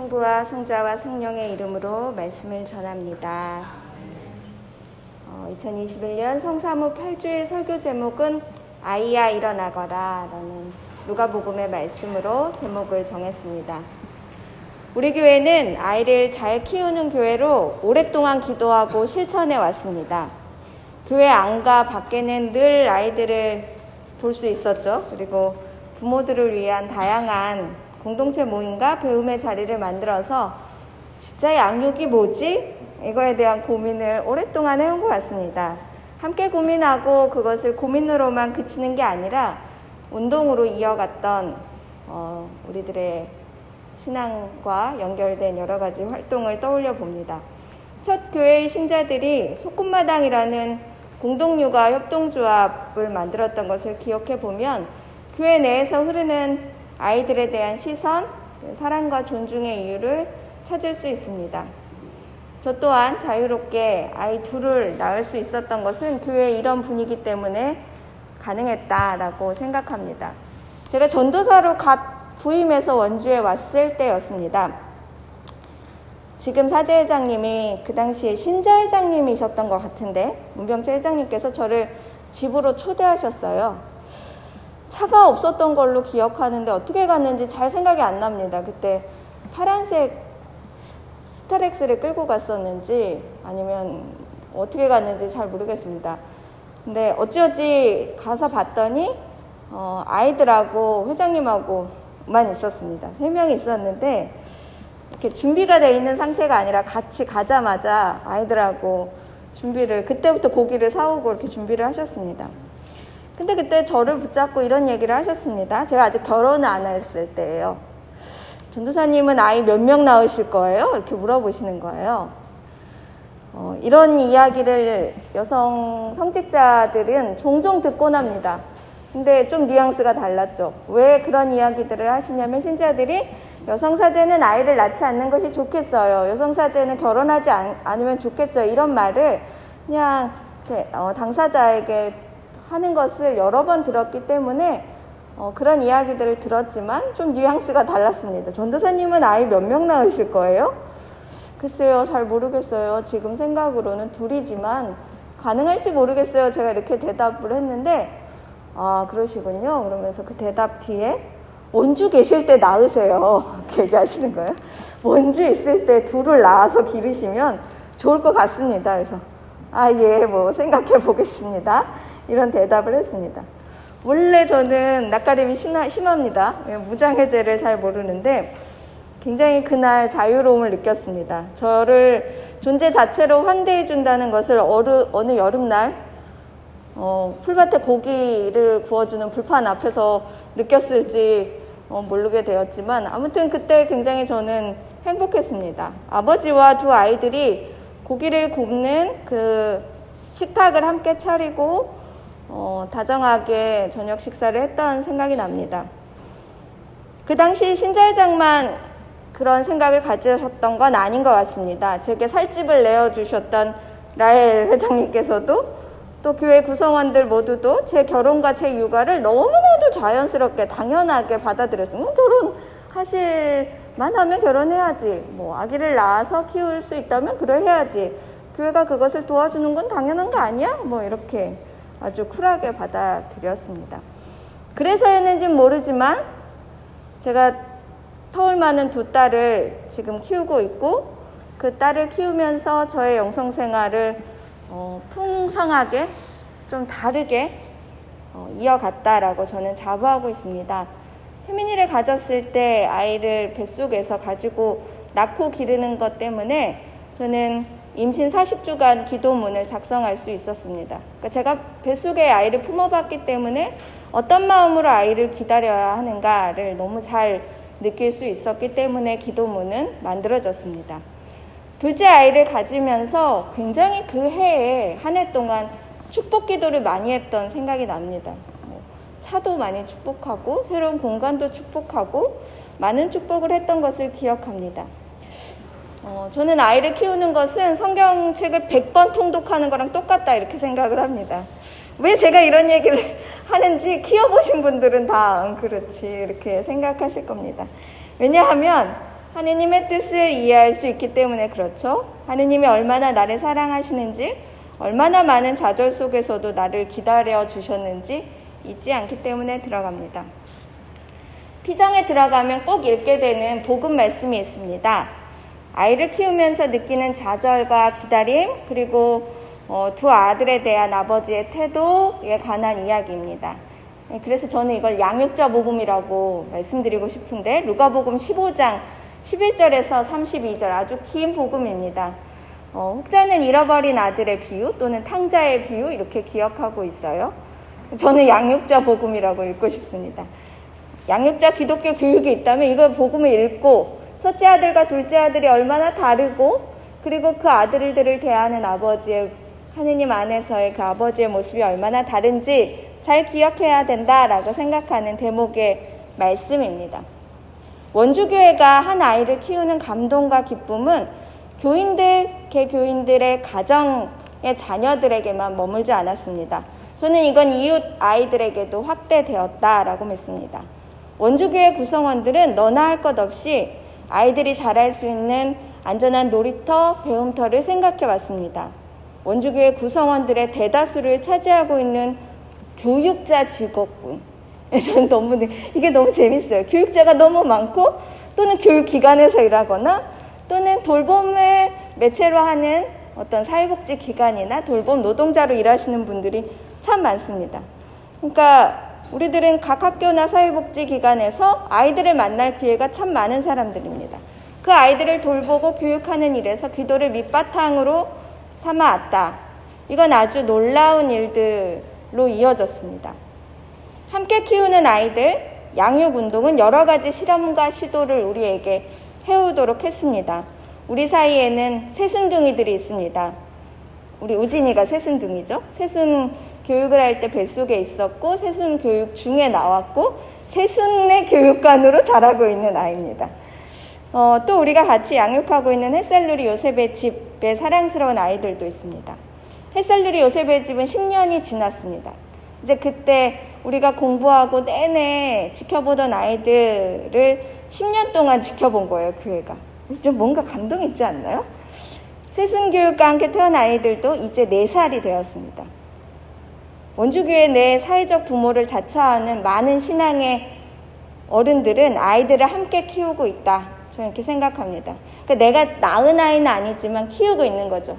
성부와 성자와 성령의 이름으로 말씀을 전합니다. 어, 2021년 성사무 8주의 설교 제목은 아이야 일어나거라 라는 누가복음의 말씀으로 제목을 정했습니다. 우리 교회는 아이를 잘 키우는 교회로 오랫동안 기도하고 실천해 왔습니다. 교회 안과 밖에는 늘 아이들을 볼 수 있었죠. 그리고 부모들을 위한 다양한 공동체 모임과 배움의 자리를 만들어서 진짜 양육이 뭐지? 이거에 대한 고민을 오랫동안 해온 것 같습니다. 함께 고민하고 그것을 고민으로만 그치는 게 아니라 운동으로 이어갔던 어, 우리들의 신앙과 연결된 여러 가지 활동을 떠올려 봅니다. 첫 교회의 신자들이 소꿉마당이라는 공동육아 협동조합을 만들었던 것을 기억해 보면 교회 내에서 흐르는 아이들에 대한 시선, 사랑과 존중의 이유를 찾을 수 있습니다. 저 또한 자유롭게 아이 둘을 낳을 수 있었던 것은 교회의 이런 분위기 때문에 가능했다라고 생각합니다. 제가 전도사로 갓 부임해서 원주에 왔을 때였습니다. 지금 사제 회장님이 그 당시에 신자 회장님이셨던 것 같은데 문병철 회장님께서 저를 집으로 초대하셨어요. 차가 없었던 걸로 기억하는데 어떻게 갔는지 잘 생각이 안 납니다. 그때 파란색 스타렉스를 끌고 갔었는지 아니면 어떻게 갔는지 잘 모르겠습니다. 근데 어찌어찌 가서 봤더니 어, 아이들하고 회장님하고만 있었습니다. 세 명이 있었는데 이렇게 준비가 돼 있는 상태가 아니라 같이 가자마자 아이들하고 준비를 그때부터 고기를 사오고 이렇게 준비를 하셨습니다. 근데 그때 저를 붙잡고 이런 얘기를 하셨습니다. 제가 아직 결혼을 안 했을 때예요. 전도사님은 아이 몇 명 낳으실 거예요? 이렇게 물어보시는 거예요. 어, 이런 이야기를 여성 성직자들은 종종 듣곤 합니다. 근데 좀 뉘앙스가 달랐죠. 왜 그런 이야기들을 하시냐면 신자들이 여성 사제는 아이를 낳지 않는 것이 좋겠어요. 여성 사제는 결혼하지 않, 으면 좋겠어요. 이런 말을 그냥 어, 당사자에게 하는 것을 여러 번 들었기 때문에 어, 그런 이야기들을 들었지만 좀 뉘앙스가 달랐습니다. 전도사님은 아이 몇 명 낳으실 거예요? 글쎄요, 잘 모르겠어요. 지금 생각으로는 둘이지만 가능할지 모르겠어요. 제가 이렇게 대답을 했는데 아 그러시군요. 그러면서 그 대답 뒤에 원주 계실 때 낳으세요. 이렇게 얘기하시는 거예요. 원주 있을 때 둘을 낳아서 기르시면 좋을 것 같습니다. 그래서 아 예, 뭐 생각해 보겠습니다. 이런 대답을 했습니다. 원래 저는 낯가림이 심합니다. 예, 무장해제를 잘 모르는데 굉장히 그날 자유로움을 느꼈습니다. 저를 존재 자체로 환대해 준다는 것을 어느, 어느 여름날 어, 풀밭에 고기를 구워주는 불판 앞에서 느꼈을지 어, 모르게 되었지만 아무튼 그때 굉장히 저는 행복했습니다. 아버지와 두 아이들이 고기를 굽는 그 식탁을 함께 차리고 어, 다정하게 저녁 식사를 했던 생각이 납니다. 그 당시 신자회장만 그런 생각을 가지셨던 건 아닌 것 같습니다. 제게 살집을 내어주셨던 라헬 회장님께서도 또 교회 구성원들 모두도 제 결혼과 제 육아를 너무나도 자연스럽게 당연하게 받아들였습니다. 뭐 결혼하실 만 하면 결혼해야지. 뭐 아기를 낳아서 키울 수 있다면 그래 해야지. 교회가 그것을 도와주는 건 당연한 거 아니야? 뭐 이렇게 아주 쿨하게 받아들였습니다. 그래서였는지는 모르지만 제가 터울 많은 두 딸을 지금 키우고 있고 그 딸을 키우면서 저의 영성 생활을 어, 풍성하게 좀 다르게 어, 이어갔다라고 저는 자부하고 있습니다. 혜민이를 가졌을 때 아이를 뱃속에서 가지고 낳고 기르는 것 때문에 저는 임신 40주간 기도문을 작성할 수 있었습니다. 그러니까 제가 뱃속에 아이를 품어봤기 때문에 어떤 마음으로 아이를 기다려야 하는가를 너무 잘 느낄 수 있었기 때문에 기도문은 만들어졌습니다. 둘째 아이를 가지면서 굉장히 그 해에 한 해 동안 축복 기도를 많이 했던 생각이 납니다. 뭐 차도 많이 축복하고 새로운 공간도 축복하고 많은 축복을 했던 것을 기억합니다. 어, 저는 아이를 키우는 것은 성경책을 100번 통독하는 거랑 똑같다 이렇게 생각을 합니다. 왜 제가 이런 얘기를 하는지 키워보신 분들은 다 응, 그렇지 이렇게 생각하실 겁니다. 왜냐하면 하느님의 뜻을 이해할 수 있기 때문에 그렇죠. 하느님이 얼마나 나를 사랑하시는지, 얼마나 많은 좌절 속에서도 나를 기다려 주셨는지 잊지 않기 때문에 들어갑니다. 피정에 들어가면 꼭 읽게 되는 복음 말씀이 있습니다. 아이를 키우면서 느끼는 좌절과 기다림, 그리고 어, 두 아들에 대한 아버지의 태도에 관한 이야기입니다. 네, 그래서 저는 이걸 양육자 복음이라고 말씀드리고 싶은데, 루가복음 15장 11절에서 32절 아주 긴 복음입니다. 어, 혹자는 잃어버린 아들의 비유 또는 탕자의 비유 이렇게 기억하고 있어요. 저는 양육자 복음이라고 읽고 싶습니다. 양육자 기독교 교육이 있다면 이걸 복음을 읽고 첫째 아들과 둘째 아들이 얼마나 다르고 그리고 그 아들들을 대하는 아버지의 하느님 안에서의 그 아버지의 모습이 얼마나 다른지 잘 기억해야 된다라고 생각하는 대목의 말씀입니다. 원주교회가 한 아이를 키우는 감동과 기쁨은 교인들, 개교인들의 가정의 자녀들에게만 머물지 않았습니다. 저는 이건 이웃 아이들에게도 확대되었다라고 믿습니다. 원주교회 구성원들은 너나 할 것 없이 아이들이 자랄 수 있는 안전한 놀이터, 배움터를 생각해 왔습니다. 원주교회 구성원들의 대다수를 차지하고 있는 교육자 직업군. 저는 너무, 이게 너무 재밌어요. 교육자가 너무 많고, 또는 교육기관에서 일하거나, 또는 돌봄을 매체로 하는 어떤 사회복지 기관이나 돌봄 노동자로 일하시는 분들이 참 많습니다. 그러니까 우리들은 각 학교나 사회복지 기관에서 아이들을 만날 기회가 참 많은 사람들입니다. 그 아이들을 돌보고 교육하는 일에서 기도를 밑바탕으로 삼아왔다. 이건 아주 놀라운 일들로 이어졌습니다. 함께 키우는 아이들, 양육 운동은 여러 가지 실험과 시도를 우리에게 해오도록 했습니다. 우리 사이에는 새순둥이들이 있습니다. 우리 우진이가 새순둥이죠. 새순 교육을 할 때 뱃속에 있었고 새순 교육 중에 나왔고 새순의 교육관으로 자라고 있는 아이입니다. 어, 또 우리가 같이 양육하고 있는 햇살누리 요셉의 집에 사랑스러운 아이들도 있습니다. 햇살누리 요셉의 집은 10년이 지났습니다. 이제 그때 우리가 공부하고 내내 지켜보던 아이들을 10년 동안 지켜본 거예요, 교회가. 좀 뭔가 감동 있지 않나요? 세순교육과 함께 태어난 아이들도 이제 4살이 되었습니다. 원주교회 내 사회적 부모를 자처하는 많은 신앙의 어른들은 아이들을 함께 키우고 있다. 저는 이렇게 생각합니다. 그러니까 내가 낳은 아이는 아니지만 키우고 있는 거죠.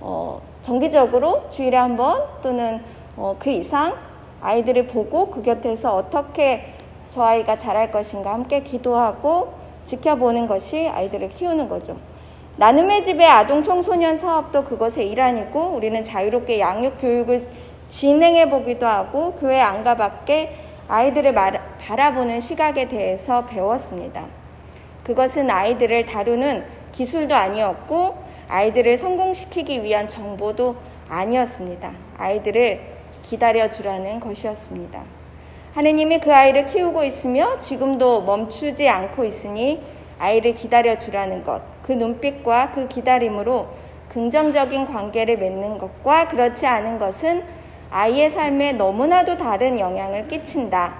어, 정기적으로 주일에 한 번 또는 어, 그 이상 아이들을 보고 그 곁에서 어떻게 저 아이가 자랄 것인가 함께 기도하고 지켜보는 것이 아이들을 키우는 거죠. 나눔의 집의 아동 청소년 사업도 그것의 일환이고 우리는 자유롭게 양육 교육을 진행해 보기도 하고 교회 안가 밖에 아이들을 바라보는 시각에 대해서 배웠습니다. 그것은 아이들을 다루는 기술도 아니었고 아이들을 성공시키기 위한 정보도 아니었습니다. 아이들을 기다려 주라는 것이었습니다. 하느님이 그 아이를 키우고 있으며 지금도 멈추지 않고 있으니 아이를 기다려 주라는 것, 그 눈빛과 그 기다림으로 긍정적인 관계를 맺는 것과 그렇지 않은 것은 아이의 삶에 너무나도 다른 영향을 끼친다.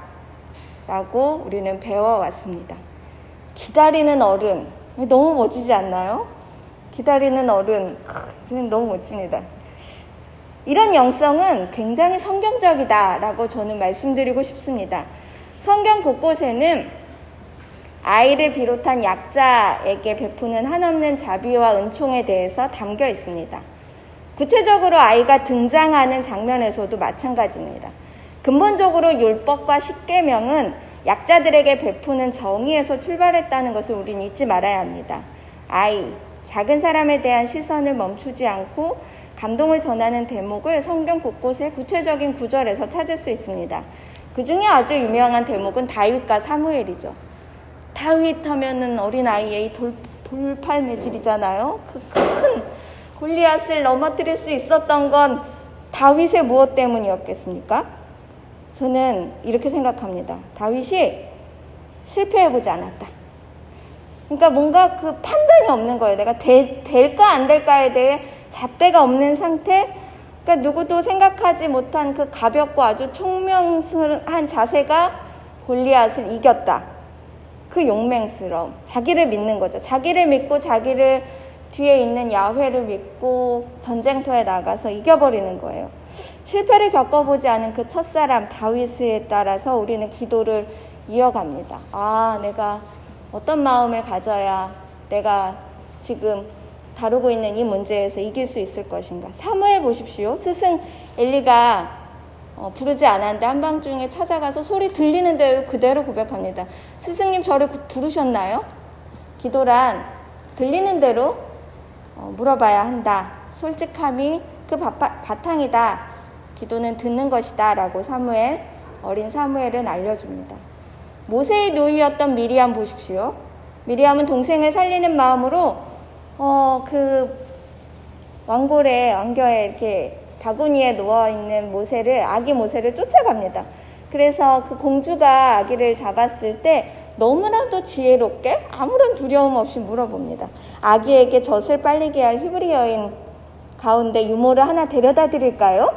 라고 우리는 배워왔습니다. 기다리는 어른. 너무 멋지지 않나요? 기다리는 어른. 너무 멋집니다. 이런 영성은 굉장히 성경적이다라고 저는 말씀드리고 싶습니다. 성경 곳곳에는 아이를 비롯한 약자에게 베푸는 한없는 자비와 은총에 대해서 담겨 있습니다. 구체적으로 아이가 등장하는 장면에서도 마찬가지입니다. 근본적으로 율법과 십계명은 약자들에게 베푸는 정의에서 출발했다는 것을 우리는 잊지 말아야 합니다. 아이, 작은 사람에 대한 시선을 멈추지 않고 감동을 전하는 대목을 성경 곳곳에 구체적인 구절에서 찾을 수 있습니다. 그 중에 아주 유명한 대목은 다윗과 사무엘이죠. 다윗 하면은 어린아이의 돌, 돌팔 매질이잖아요. 그 큰 골리앗을 넘어뜨릴 수 있었던 건 다윗의 무엇 때문이었겠습니까? 저는 이렇게 생각합니다. 다윗이 실패해보지 않았다. 그러니까 뭔가 그 판단이 없는 거예요. 내가 되, 될까 안 될까에 대해 잣대가 없는 상태, 그러니까 누구도 생각하지 못한 그 가볍고 아주 총명한 자세가 골리앗을 이겼다. 그 용맹스러움. 자기를 믿는 거죠. 자기를 믿고 자기를 뒤에 있는 야훼를 믿고 전쟁터에 나가서 이겨버리는 거예요. 실패를 겪어보지 않은 그 첫사람 다윗에 따라서 우리는 기도를 이어갑니다. 아, 내가 어떤 마음을 가져야 내가 지금 다루고 있는 이 문제에서 이길 수 있을 것인가. 사무엘 보십시오. 스승 엘리가 어, 부르지 않았는데 한밤중에 찾아가서 소리 들리는 대로 그대로 고백합니다. 스승님 저를 부르셨나요? 기도란 들리는 대로 어, 물어봐야 한다. 솔직함이 그 바탕이다. 기도는 듣는 것이다. 라고 사무엘, 어린 사무엘은 알려줍니다. 모세의 누이였던 미리암 보십시오. 미리암은 동생을 살리는 마음으로 어, 그 왕골에 왕겨에 이렇게 바구니에 누워 있는 모세를 아기 모세를 쫓아갑니다. 그래서 그 공주가 아기를 잡았을 때 너무나도 지혜롭게 아무런 두려움 없이 물어봅니다. 아기에게 젖을 빨리게 할 히브리 여인 가운데 유모를 하나 데려다 드릴까요?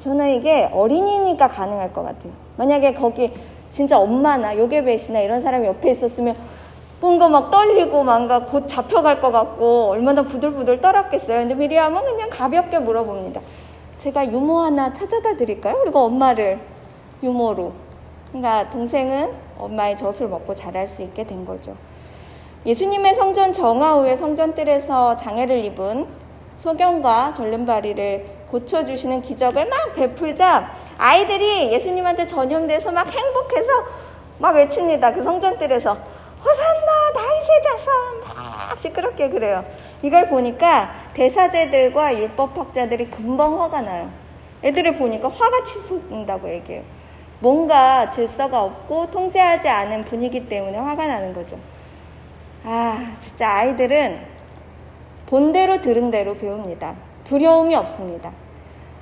저는 이게 어린이니까 가능할 것 같아요. 만약에 거기 진짜 엄마나 요괴배시나 이런 사람이 옆에 있었으면 뭔가 막 떨리고 뭔가 곧 잡혀갈 것 같고 얼마나 부들부들 떨었겠어요. 근데 미리암은 그냥 가볍게 물어봅니다. 제가 유모 하나 찾아다 드릴까요? 그리고 엄마를 유모로. 그러니까 동생은 엄마의 젖을 먹고 자랄 수 있게 된 거죠. 예수님의 성전 정화 후에 성전뜰에서 장애를 입은 소경과 절름발이를 고쳐주시는 기적을 막 베풀자 아이들이 예수님한테 전염돼서 막 행복해서 막 외칩니다. 그 성전뜰에서 호산나 다윗의 자손 막 시끄럽게 그래요. 이걸 보니까 대사제들과 율법학자들이 금방 화가 나요. 애들을 보니까 화가 치솟는다고 얘기해요. 뭔가 질서가 없고 통제하지 않은 분위기 때문에 화가 나는 거죠. 아, 진짜 아이들은 본대로 들은 대로 배웁니다. 두려움이 없습니다.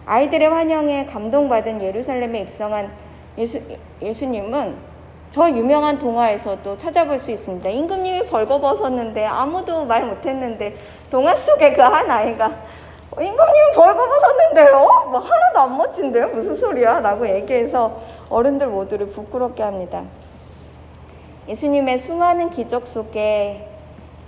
아이들의 환영에 감동받은 예루살렘에 입성한 예수, 예수님은 저 유명한 동화에서도 찾아볼 수 있습니다. 임금님이 벌거벗었는데 아무도 말 못했는데 동화 속에 그 한 아이가 임금님 벌거벗었는데요? 뭐 하나도 안 멋진데요? 무슨 소리야? 라고 얘기해서 어른들 모두를 부끄럽게 합니다. 예수님의 수많은 기적 속에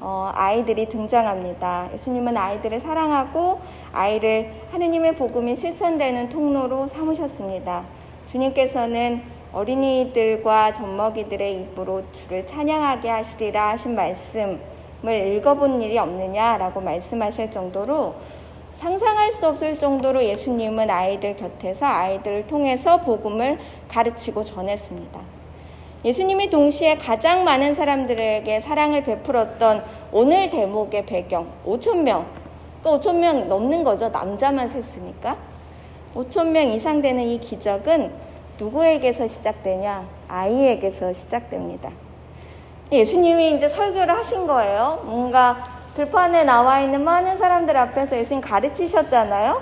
어, 아이들이 등장합니다. 예수님은 아이들을 사랑하고 아이를 하느님의 복음이 실천되는 통로로 삼으셨습니다. 주님께서는 어린이들과 젖먹이들의 입으로 주를 찬양하게 하시리라 하신 말씀을 읽어본 일이 없느냐라고 말씀하실 정도로 상상할 수 없을 정도로 예수님은 아이들 곁에서 아이들을 통해서 복음을 가르치고 전했습니다. 예수님이 동시에 가장 많은 사람들에게 사랑을 베풀었던 오늘 대목의 배경, 5천명. 그 5천명 넘는 거죠. 남자만 셌으니까. 5천명 이상 되는 이 기적은 누구에게서 시작되냐? 아이에게서 시작됩니다. 예수님이 이제 설교를 하신 거예요. 뭔가 들판에 나와 있는 많은 사람들 앞에서 예수님 가르치셨잖아요.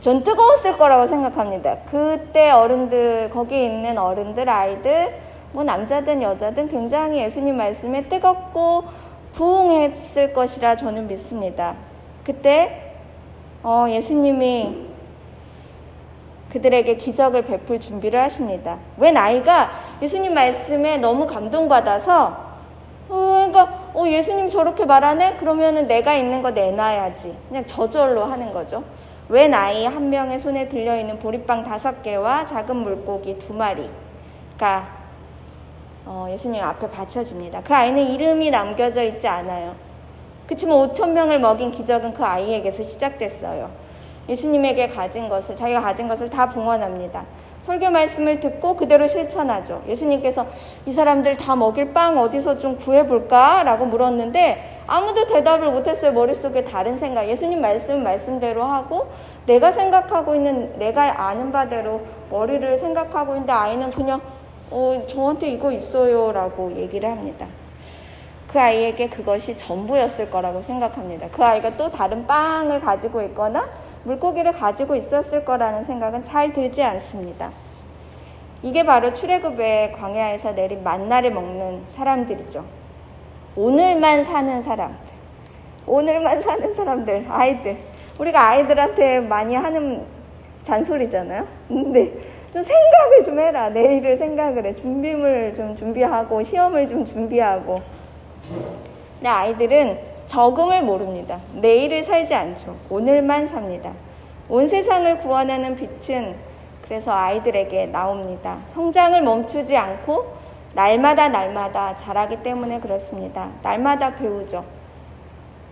전 뜨거웠을 거라고 생각합니다. 그때 어른들, 거기 있는 어른들, 아이들, 뭐 남자든 여자든 굉장히 예수님 말씀에 뜨겁고 부응했을 것이라 저는 믿습니다. 그때 어, 예수님이 그들에게 기적을 베풀 준비를 하십니다. 왜 나이가 예수님 말씀에 너무 감동받아서 어, 그러니까 어, 예수님 저렇게 말하네? 그러면은 내가 있는 거 내놔야지. 그냥 저절로 하는 거죠. 웬 아이 한 명의 손에 들려있는 보리빵 다섯 개와 작은 물고기 두 마리가 어, 예수님 앞에 바쳐집니다. 그 아이는 이름이 남겨져 있지 않아요. 그치만 5천 명을 먹인 기적은 그 아이에게서 시작됐어요. 예수님에게 가진 것을 자기가 가진 것을 다 봉헌합니다. 설교 말씀을 듣고 그대로 실천하죠. 예수님께서 이 사람들 다 먹일 빵 어디서 좀 구해볼까? 라고 물었는데 아무도 대답을 못했어요. 머릿속에 다른 생각. 예수님 말씀 말씀대로 하고 내가 생각하고 있는 내가 아는 바대로 머리를 생각하고 있는데 아이는 그냥 어, 저한테 이거 있어요. 라고 얘기를 합니다. 그 아이에게 그것이 전부였을 거라고 생각합니다. 그 아이가 또 다른 빵을 가지고 있거나 물고기를 가지고 있었을 거라는 생각은 잘 들지 않습니다. 이게 바로 출애굽의 광야에서 내린 만나를 먹는 사람들이죠. 오늘만 사는 사람들. 오늘만 사는 사람들, 아이들. 우리가 아이들한테 많이 하는 잔소리잖아요. 근데 좀 생각을 좀 해라. 내일을 생각을 해. 준비물 좀 준비하고, 시험을 좀 준비하고. 근데 아이들은 적응을 모릅니다. 내일을 살지 않죠. 오늘만 삽니다. 온 세상을 구원하는 빛은 그래서 아이들에게 나옵니다. 성장을 멈추지 않고 날마다 날마다 자라기 때문에 그렇습니다. 날마다 배우죠.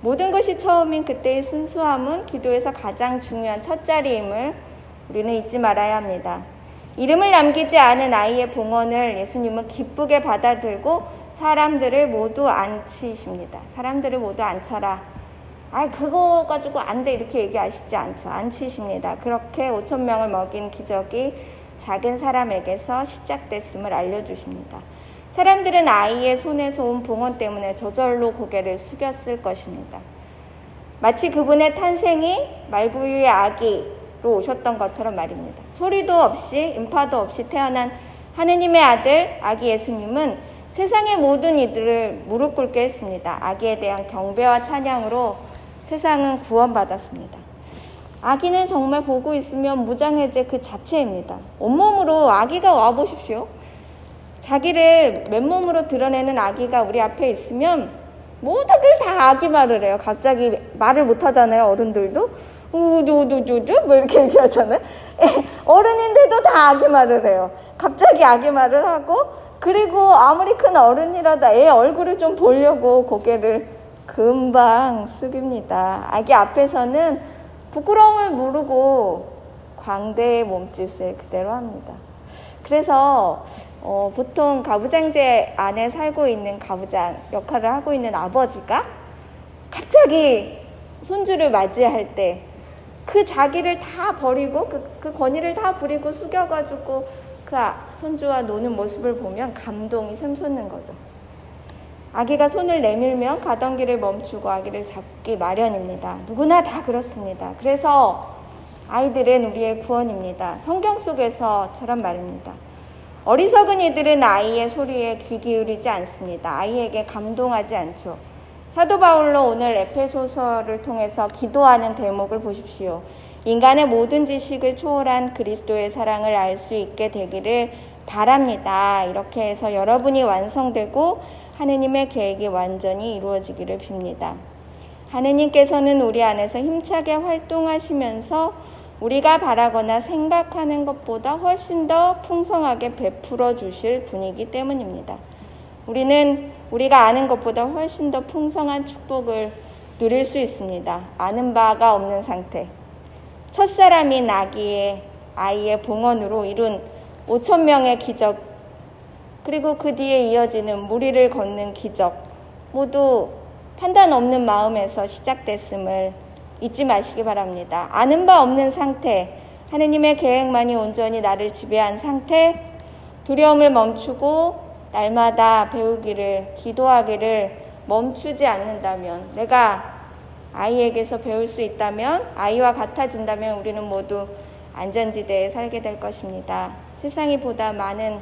모든 것이 처음인 그때의 순수함은 기도에서 가장 중요한 첫 자리임을 우리는 잊지 말아야 합니다. 이름을 남기지 않은 아이의 봉헌을 예수님은 기쁘게 받아들고 사람들을 모두 앉히십니다. 사람들을 모두 앉혀라. 아, 그거 가지고 안 돼. 이렇게 얘기하시지 않죠. 앉히십니다. 그렇게 5천 명을 먹인 기적이 작은 사람에게서 시작됐음을 알려주십니다. 사람들은 아이의 손에서 온 봉헌 때문에 저절로 고개를 숙였을 것입니다. 마치 그분의 탄생이 말구유의 아기로 오셨던 것처럼 말입니다. 소리도 없이 음파도 없이 태어난 하느님의 아들 아기 예수님은 세상의 모든 이들을 무릎 꿇게 했습니다. 아기에 대한 경배와 찬양으로 세상은 구원받았습니다. 아기는 정말 보고 있으면 무장해제 그 자체입니다. 온몸으로 아기가 와보십시오. 자기를 맨몸으로 드러내는 아기가 우리 앞에 있으면 모두들 다 아기 말을 해요. 갑자기 말을 못 하잖아요. 어른들도. 우두두두두 뭐 이렇게 얘기하잖아요. 어른인데도 다 아기 말을 해요. 갑자기 아기 말을 하고 그리고 아무리 큰 어른이라도 애 얼굴을 좀 보려고 고개를 금방 숙입니다. 아기 앞에서는 부끄러움을 모르고 광대의 몸짓을 그대로 합니다. 그래서 어, 보통 가부장제 안에 살고 있는 가부장 역할을 하고 있는 아버지가 갑자기 손주를 맞이할 때 그 자기를 다 버리고 그, 그 권위를 다 부리고 숙여가지고 그 아, 손주와 노는 모습을 보면 감동이 샘솟는 거죠. 아기가 손을 내밀면 가던 길을 멈추고 아기를 잡기 마련입니다. 누구나 다 그렇습니다. 그래서 아이들은 우리의 구원입니다. 성경 속에서처럼 말입니다. 어리석은 이들은 아이의 소리에 귀 기울이지 않습니다. 아이에게 감동하지 않죠. 사도 바울로 오늘 에페소서를 통해서 기도하는 대목을 보십시오. 인간의 모든 지식을 초월한 그리스도의 사랑을 알 수 있게 되기를 바랍니다. 이렇게 해서 여러분이 완성되고 하느님의 계획이 완전히 이루어지기를 빕니다. 하느님께서는 우리 안에서 힘차게 활동하시면서 우리가 바라거나 생각하는 것보다 훨씬 더 풍성하게 베풀어 주실 분이기 때문입니다. 우리는 우리가 아는 것보다 훨씬 더 풍성한 축복을 누릴 수 있습니다. 아는 바가 없는 상태. 첫사람인 아기의 아이의 봉헌으로 이룬 5천 명의 기적 그리고 그 뒤에 이어지는 무리를 걷는 기적 모두 판단 없는 마음에서 시작됐음을 잊지 마시기 바랍니다. 아는 바 없는 상태, 하느님의 계획만이 온전히 나를 지배한 상태, 두려움을 멈추고 날마다 배우기를, 기도하기를 멈추지 않는다면, 내가 아이에게서 배울 수 있다면, 아이와 같아진다면 우리는 모두 안전지대에 살게 될 것입니다. 세상이 보다 많은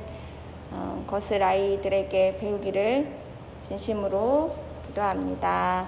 어, 것을 아이들에게 배우기를 진심으로 기도합니다.